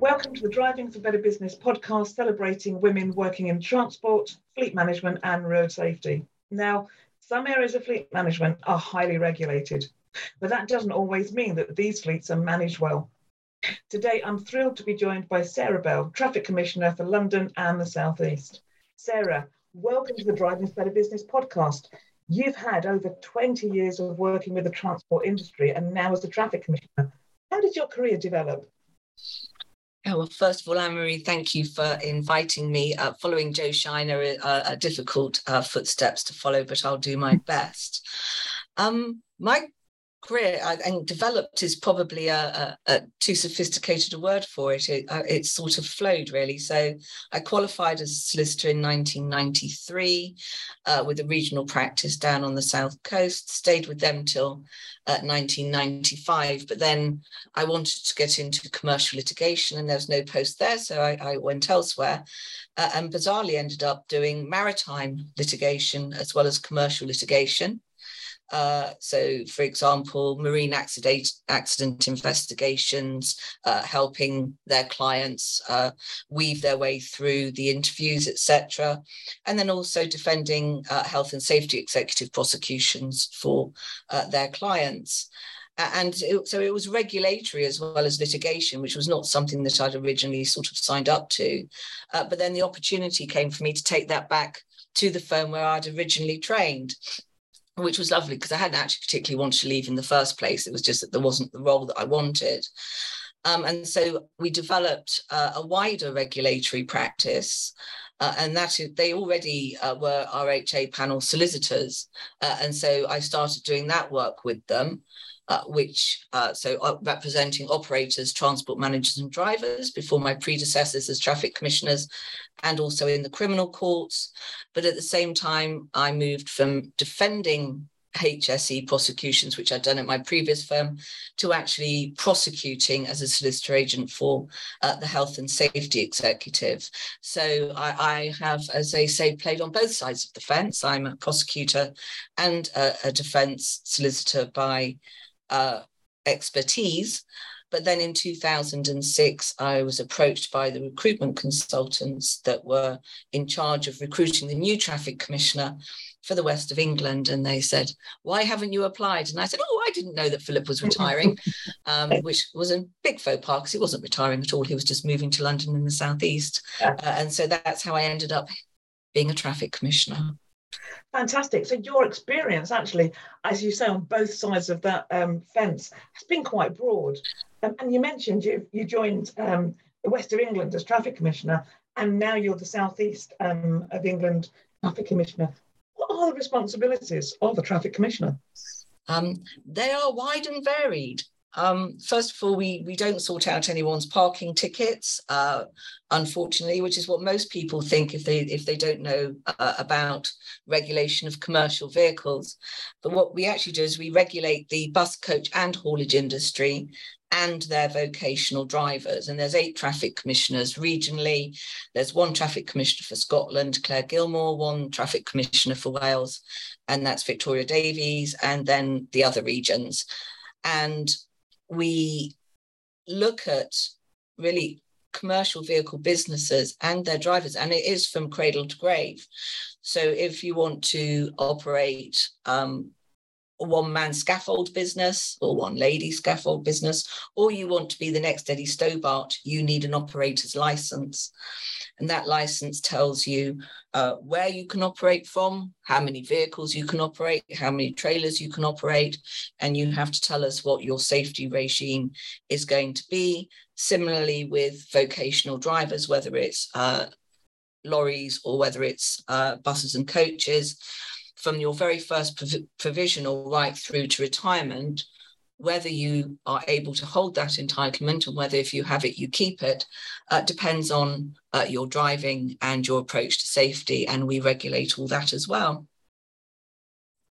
Welcome to the Driving for Better Business podcast celebrating women working in transport, fleet management, and road safety. Now, some areas of fleet management are highly regulated, but that doesn't always mean that these fleets are managed well. Today, I'm thrilled to be joined by Sarah Bell, Traffic Commissioner for London and the South East. Sarah, welcome to the Driving for Better Business podcast. You've had over 20 years of working with the transport industry and now as a Traffic Commissioner. How did your career develop? Oh, well, first of all, Anne Marie, thank you for inviting me. Uh, following Jo Shiner uh, are difficult uh, footsteps to follow, but I'll do my best. Um, my career and developed is probably a, a, a, too sophisticated a word for it. It, uh, it sort of flowed really. So I qualified as a solicitor in 1993 uh, with a regional practice down on the south coast. Stayed with them till uh, 1995, but then I wanted to get into commercial litigation, and there was no post there, so I, I went elsewhere. Uh, and bizarrely ended up doing maritime litigation as well as commercial litigation. Uh, so, for example, marine accident, accident investigations, uh, helping their clients uh, weave their way through the interviews, etc., and then also defending uh, health and safety executive prosecutions for uh, their clients. And it, so it was regulatory as well as litigation, which was not something that I'd originally sort of signed up to. but then the opportunity came for me to take that back to the firm where I'd originally trained which was lovely because I hadn't actually particularly wanted to leave in the first place. It was just that there wasn't the role that I wanted. Um, and so we developed uh, a wider regulatory practice. Uh, and that is, they already uh, were RHA panel solicitors. Uh, and so I started doing that work with them uh, which uh, so uh, representing operators, transport managers, and drivers before my predecessors as traffic commissioners, and also in the criminal courts. But at the same time, I moved from defending HSE prosecutions, which I'd done at my previous firm, to actually prosecuting as a solicitor agent for uh, the health and safety executive. So I, I, have, as they say, played on both sides of the fence. I'm a prosecutor and a, a defense solicitor by uh, expertise. But then in 2006, I was approached by the recruitment consultants that were in charge of recruiting the new traffic commissioner for the west of England. And they said, Why haven't you applied? And I said, Oh, I didn't know that Philip was retiring, um, which was a big faux pas because he wasn't retiring at all. He was just moving to London in the southeast. Uh, and so that's how I ended up being a traffic commissioner. Fantastic. So your experience, actually, as you say, on both sides of that um, fence, has been quite broad. Um, and you mentioned you you joined um, the West of England as traffic commissioner, and now you're the southeast um, of England traffic commissioner. What are the responsibilities of a traffic commissioner? Um, they are wide and varied. Um, first of all, we, we don't sort out anyone's parking tickets, uh, unfortunately, which is what most people think if they if they don't know uh, about regulation of commercial vehicles. But what we actually do is we regulate the bus, coach, and haulage industry and their vocational drivers. And there's eight traffic commissioners regionally. There's one traffic commissioner for Scotland, Claire Gilmore, one traffic commissioner for Wales, and that's Victoria Davies, and then the other regions. And we look at really commercial vehicle businesses and their drivers, and it is from cradle to grave. So if you want to operate um, one man scaffold business or one lady scaffold business, or you want to be the next Eddie Stobart, you need an operator's license. And that license tells you uh, where you can operate from, how many vehicles you can operate, how many trailers you can operate, and you have to tell us what your safety regime is going to be. Similarly, with vocational drivers, whether it's uh, lorries or whether it's uh, buses and coaches, from your very first prov- provisional right through to retirement, whether you are able to hold that entitlement and whether if you have it you keep it uh, depends on uh, your driving and your approach to safety and we regulate all that as well.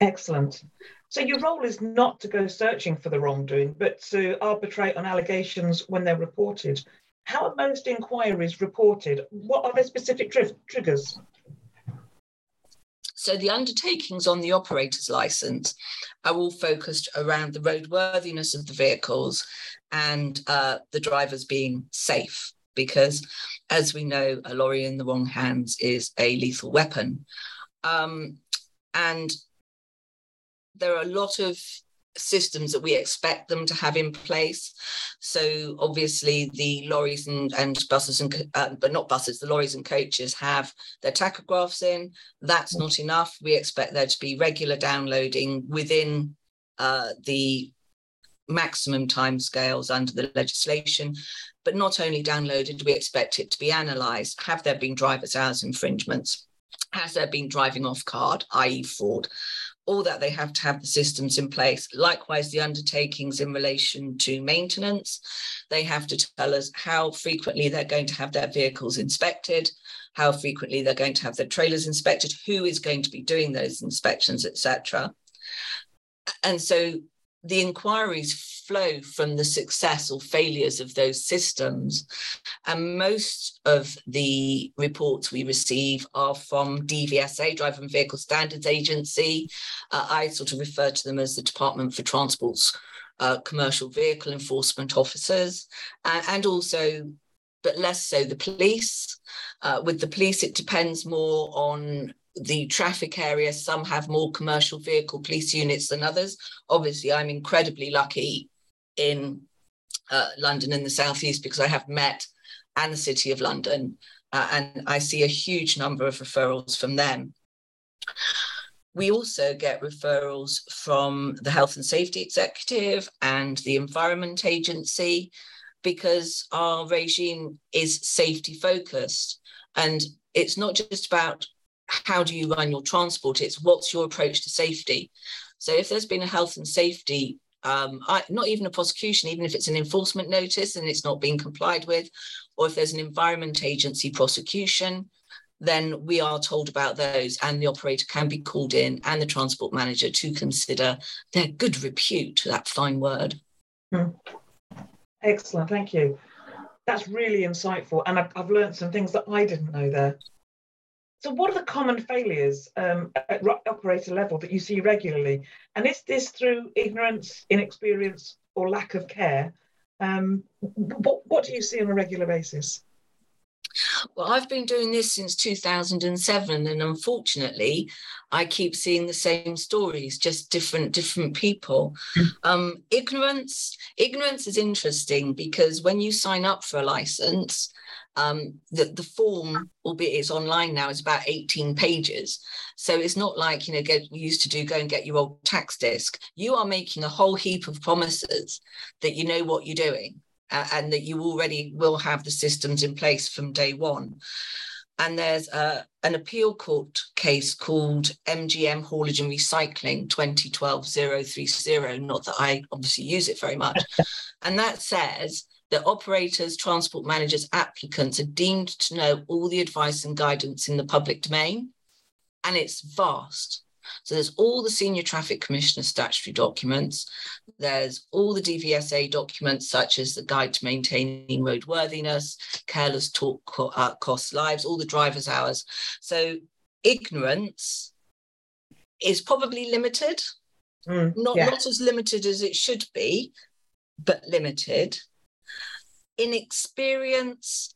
Excellent. So your role is not to go searching for the wrongdoing but to arbitrate on allegations when they're reported. How are most inquiries reported? What are the specific tri- triggers So the undertakings on the operator's license are all focused around the roadworthiness of the vehicles and uh, the drivers being safe, because as we know, a lorry in the wrong hands is a lethal weapon. Um, and there are a lot of systems that we expect them to have in place. So obviously the lorries and, and buses and uh, but not buses, the lorries and coaches have their tachographs in. That's not enough. We expect there to be regular downloading within uh, the maximum timescales under the legislation. But not only downloaded, we expect it to be analysed. Have there been driver's hours infringements? Has there been driving off card, i.e., fraud? All that they have to have the systems in place. Likewise, the undertakings in relation to maintenance, they have to tell us how frequently they're going to have their vehicles inspected, how frequently they're going to have their trailers inspected, who is going to be doing those inspections, etc. And so the inquiries flow from the success or failures of those systems. And most of the reports we receive are from DVSA, Driver and Vehicle Standards Agency. Uh, I sort of refer to them as the Department for Transport's uh, commercial vehicle enforcement officers, uh, and also, but less so, the police. Uh, with the police, it depends more on the traffic area. Some have more commercial vehicle police units than others. Obviously, I'm incredibly lucky in uh, London in the southeast because I have met and the City of London, uh, and I see a huge number of referrals from them. We also get referrals from the Health and Safety Executive and the Environment Agency because our regime is safety focused. And it's not just about how do you run your transport, it's what's your approach to safety. So if there's been a health and safety um, I, not even a prosecution, even if it's an enforcement notice and it's not being complied with, or if there's an environment agency prosecution, then we are told about those and the operator can be called in and the transport manager to consider their good repute, that fine word. Hmm. Excellent, thank you. That's really insightful. And I've, I've learned some things that I didn't know there. So, what are the common failures um, at operator level that you see regularly? And is this through ignorance, inexperience, or lack of care? Um, what, what do you see on a regular basis? Well, I've been doing this since 2007, and unfortunately, I keep seeing the same stories, just different different people. Hmm. Um, ignorance, ignorance is interesting because when you sign up for a license, um, the, the form, albeit it's online now, is about 18 pages. So it's not like, you know, get you used to do, go and get your old tax disc. You are making a whole heap of promises that you know what you're doing uh, and that you already will have the systems in place from day one. And there's uh, an appeal court case called MGM Haulage and Recycling 2012 030. Not that I obviously use it very much. and that says that operators, transport managers, applicants are deemed to know all the advice and guidance in the public domain, and it's vast. So there's all the senior traffic commissioner statutory documents. There's all the DVSA documents, such as the guide to maintaining roadworthiness, careless talk uh, costs lives, all the driver's hours. So ignorance is probably limited, mm, not, yeah. not as limited as it should be, but limited inexperience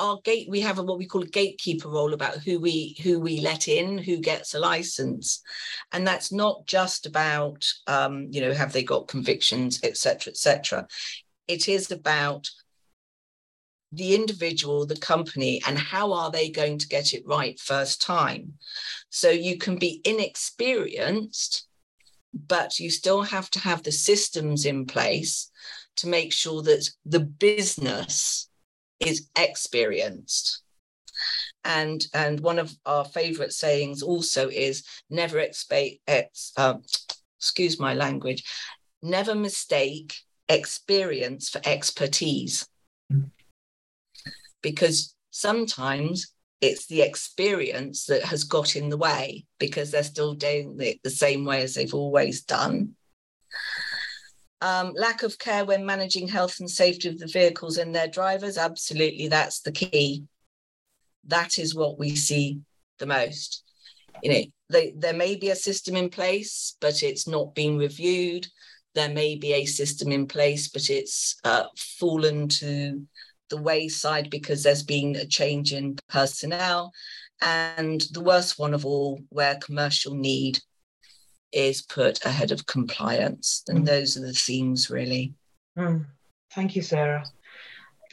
our gate we have a, what we call a gatekeeper role about who we who we let in who gets a license. And that's not just about um, you know have they got convictions etc etc it is about the individual the company and how are they going to get it right first time. So you can be inexperienced but you still have to have the systems in place to make sure that the business is experienced. And, and one of our favorite sayings also is never expect, ex, um, excuse my language, never mistake experience for expertise. Because sometimes it's the experience that has got in the way because they're still doing it the same way as they've always done. Um, lack of care when managing health and safety of the vehicles and their drivers, absolutely, that's the key. That is what we see the most. you know, they, there may be a system in place, but it's not being reviewed. There may be a system in place, but it's uh, fallen to the wayside because there's been a change in personnel. And the worst one of all, where commercial need is put ahead of compliance. And mm. those are the themes, really. Mm. Thank you, Sarah.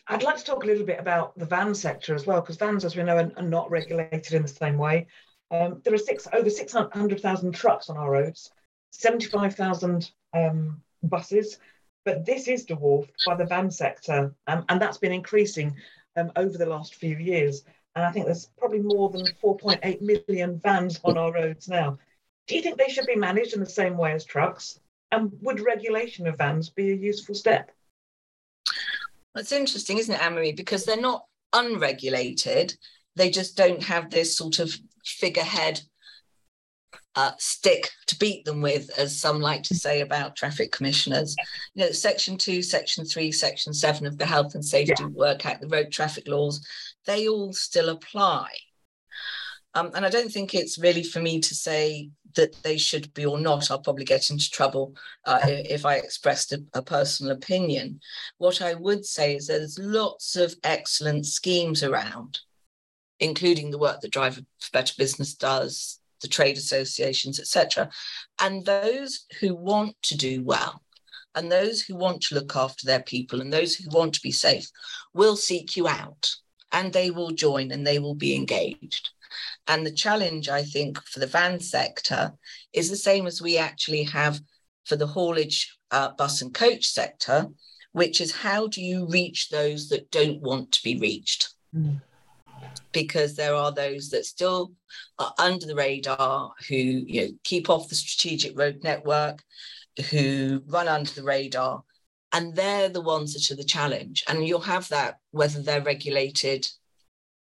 I'd like to talk a little bit about the van sector as well, because vans, as we know, are, are not regulated in the same way. Um, there are six over 600,000 trucks on our roads, 75,000 um, buses, but this is dwarfed by the van sector, um, and that's been increasing um, over the last few years. And I think there's probably more than 4.8 million vans on our roads now. Do you think they should be managed in the same way as trucks? And would regulation of vans be a useful step? That's interesting, isn't it, Anne-Marie? Because they're not unregulated. They just don't have this sort of figurehead uh, stick to beat them with, as some like to say about traffic commissioners. You know, Section 2, Section 3, Section 7 of the Health and Safety yeah. Work Act, the road traffic laws, they all still apply. Um, and I don't think it's really for me to say that they should be or not. I'll probably get into trouble uh, if I expressed a, a, personal opinion. What I would say is there's lots of excellent schemes around including the work that Driver for Better Business does, the trade associations, etc. And those who want to do well, and those who want to look after their people, and those who want to be safe, will seek you out, and they will join, and they will be engaged. And the challenge, I think, for the van sector is the same as we actually have for the haulage uh, bus and coach sector, which is how do you reach those that don't want to be reached? Mm because there are those that still are under the radar who you know keep off the strategic road network who run under the radar and they're the ones that are the challenge and you'll have that whether they're regulated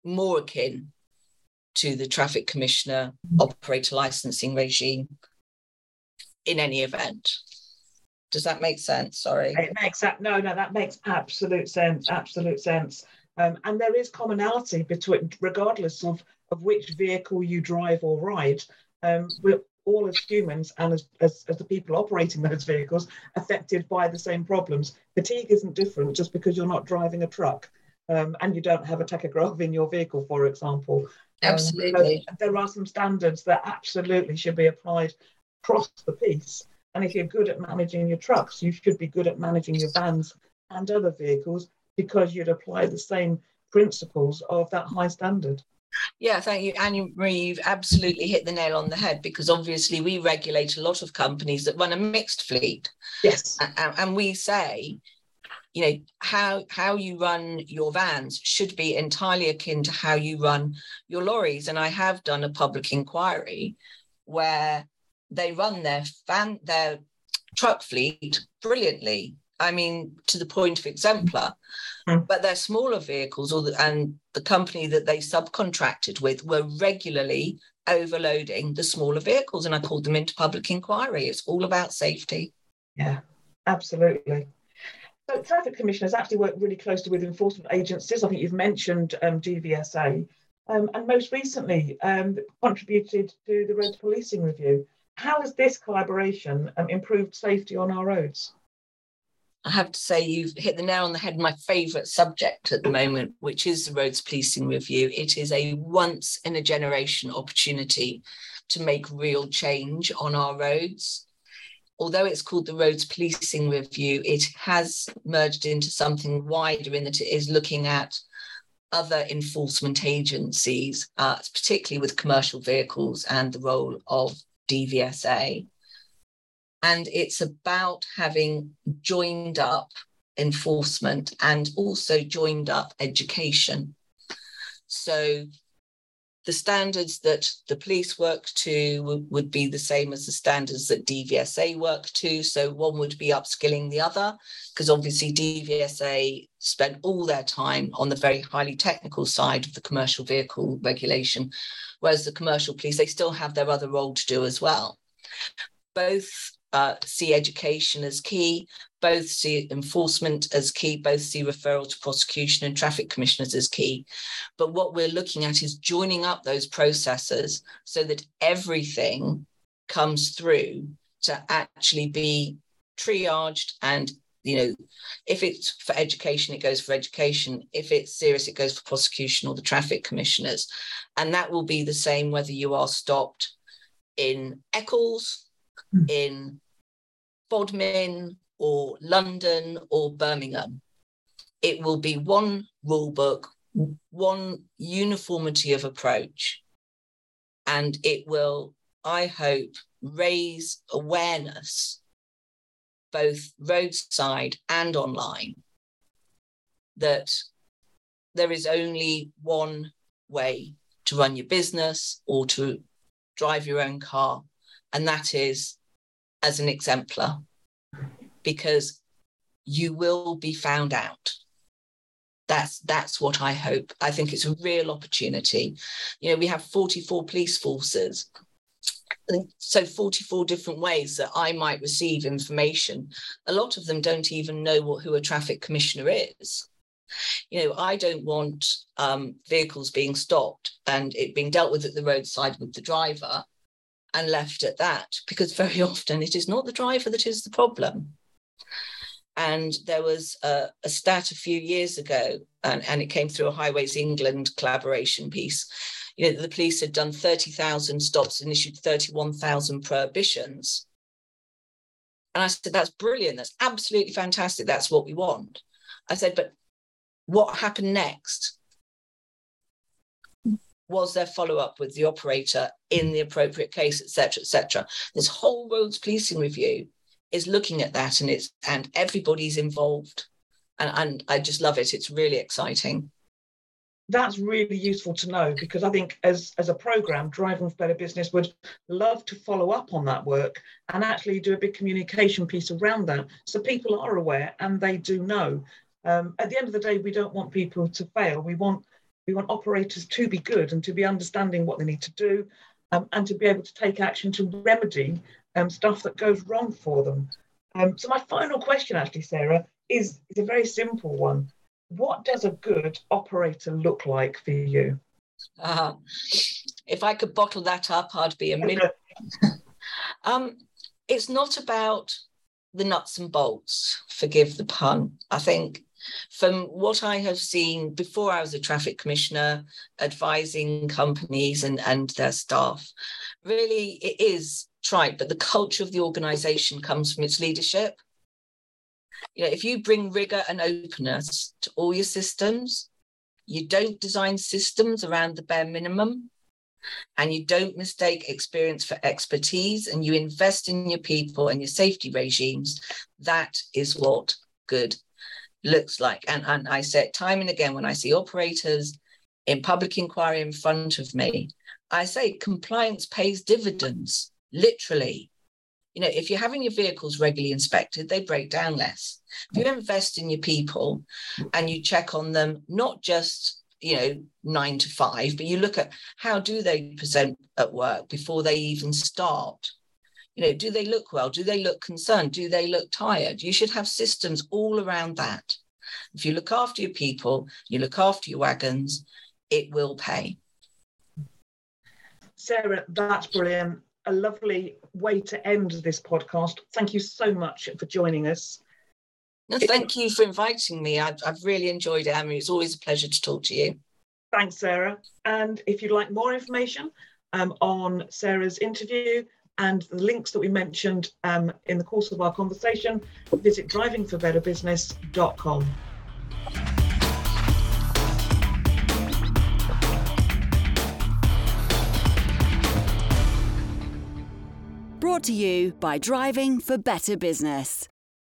more akin to the traffic commissioner operator licensing regime in any event does that make sense sorry it makes that no no that makes absolute sense absolute sense um, and there is commonality between, regardless of, of which vehicle you drive or ride. Um, we're all as humans and as, as, as the people operating those vehicles affected by the same problems. Fatigue isn't different just because you're not driving a truck um, and you don't have a tachograph in your vehicle, for example. Um, absolutely. So there are some standards that absolutely should be applied across the piece. And if you're good at managing your trucks, you should be good at managing your vans and other vehicles because you'd apply the same principles of that high standard. Yeah, thank you, Annie Marie. You've absolutely hit the nail on the head because obviously we regulate a lot of companies that run a mixed fleet. Yes. And we say, you know, how how you run your vans should be entirely akin to how you run your lorries. And I have done a public inquiry where they run their van their truck fleet brilliantly I mean, to the point of exemplar. Mm. But they're smaller vehicles, or the, and the company that they subcontracted with were regularly overloading the smaller vehicles, and I called them into public inquiry. It's all about safety. Yeah, absolutely. Traffic commissioners actually work really closely with enforcement agencies. I think you've mentioned um, DVSA, um, and most recently um, contributed to the road policing review. How has this collaboration um, improved safety on our roads? I have to say you've hit the nail on the head. My favourite subject at the moment, which is the roads policing review. It is a once in a generation opportunity to make real change on our roads. Although it's called the roads policing review, it has merged into something wider in that it is looking at other enforcement agencies, uh, particularly with commercial vehicles and the role of DVSA. And it's about having joined up enforcement and also joined up education. So the standards that the police work to would, be the same as the standards that DVSA work to. So one would be upskilling the other, because obviously DVSA spend all their time on the very highly technical side of the commercial vehicle regulation, whereas the commercial police, they still have their other role to do as well. Both uh, see education as key, both see enforcement as key, both see referral to prosecution and traffic commissioners as key. But what we're looking at is joining up those processes so that everything comes through to actually be triaged and you know if it's for education it goes for education if it's serious it goes for prosecution or the traffic commissioners and that will be the same whether you are stopped in eccles. Hmm. in bodmin or london or birmingham. It will be one rule book one uniformity of approach and it will i hope raise awareness both roadside and online, that there is only one way to run your business or to drive your own car, and that is as an exemplar, because you will be found out. That's that's what I hope. I think it's a real opportunity. You know, we have 44 police forces so 44 different ways that I might receive information. A lot of them don't even know what who a traffic commissioner is. You know, I don't want um, vehicles being stopped and it being dealt with at the roadside with the driver and left at that, because very often it is not the driver that is the problem. And there was a, a stat a few years ago, and, and it came through a Highways England collaboration piece you know, the police had done 30,000 stops and issued 31,000 prohibitions. And I said, that's brilliant. That's absolutely fantastic. That's what we want. I said, but what happened next? Was there follow up with the operator in the appropriate case, etc., etc.? This whole roads policing review is looking at that, and it's and everybody's involved, and and I just love it. It's really exciting that's really useful to know because I think as, as a program, Driving for Better Business would love to follow up on that work and actually do a big communication piece around that so people are aware and they do know. Um, at the end of the day, we don't want people to fail. We want we want operators to be good and to be understanding what they need to do um, and to be able to take action to remedy um, stuff that goes wrong for them. Um, so my final question, actually, Sarah, is, is a very simple one what does a good operator look like for you? Uh, if I could bottle that up, I'd be a million. um, it's not about the nuts and bolts, forgive the pun. I think from what I have seen before I was a traffic commissioner, advising companies and, and their staff, really it is trite, but the culture of the organization comes from its leadership. You know, if you bring rigor and openness to all your systems, you don't design systems around the bare minimum, and you don't mistake experience for expertise, and you invest in your people and your safety regimes, that is what good looks like. And, and I say it time and again when I see operators in public inquiry in front of me, I say compliance pays dividends, literally you know, if you're having your vehicles regularly inspected, they break down less. If you invest in your people and you check on them, not just, you know, nine to five, but you look at how do they present at work before they even start. You know, do they look well? Do they look concerned? Do they look tired? You should have systems all around that. If you look after your people, you look after your wagons, it will pay. Sarah, that's brilliant a lovely way to end this podcast. Thank you so much for joining us. No, thank you for inviting me. I've, I've really enjoyed it, Emily. It's always a pleasure to talk to you. Thanks, Sarah. And if you'd like more information um, on Sarah's interview and the links that we mentioned um, in the course of our conversation, visit drivingforbetterbusiness.com. Brought to you by Driving for Better Business.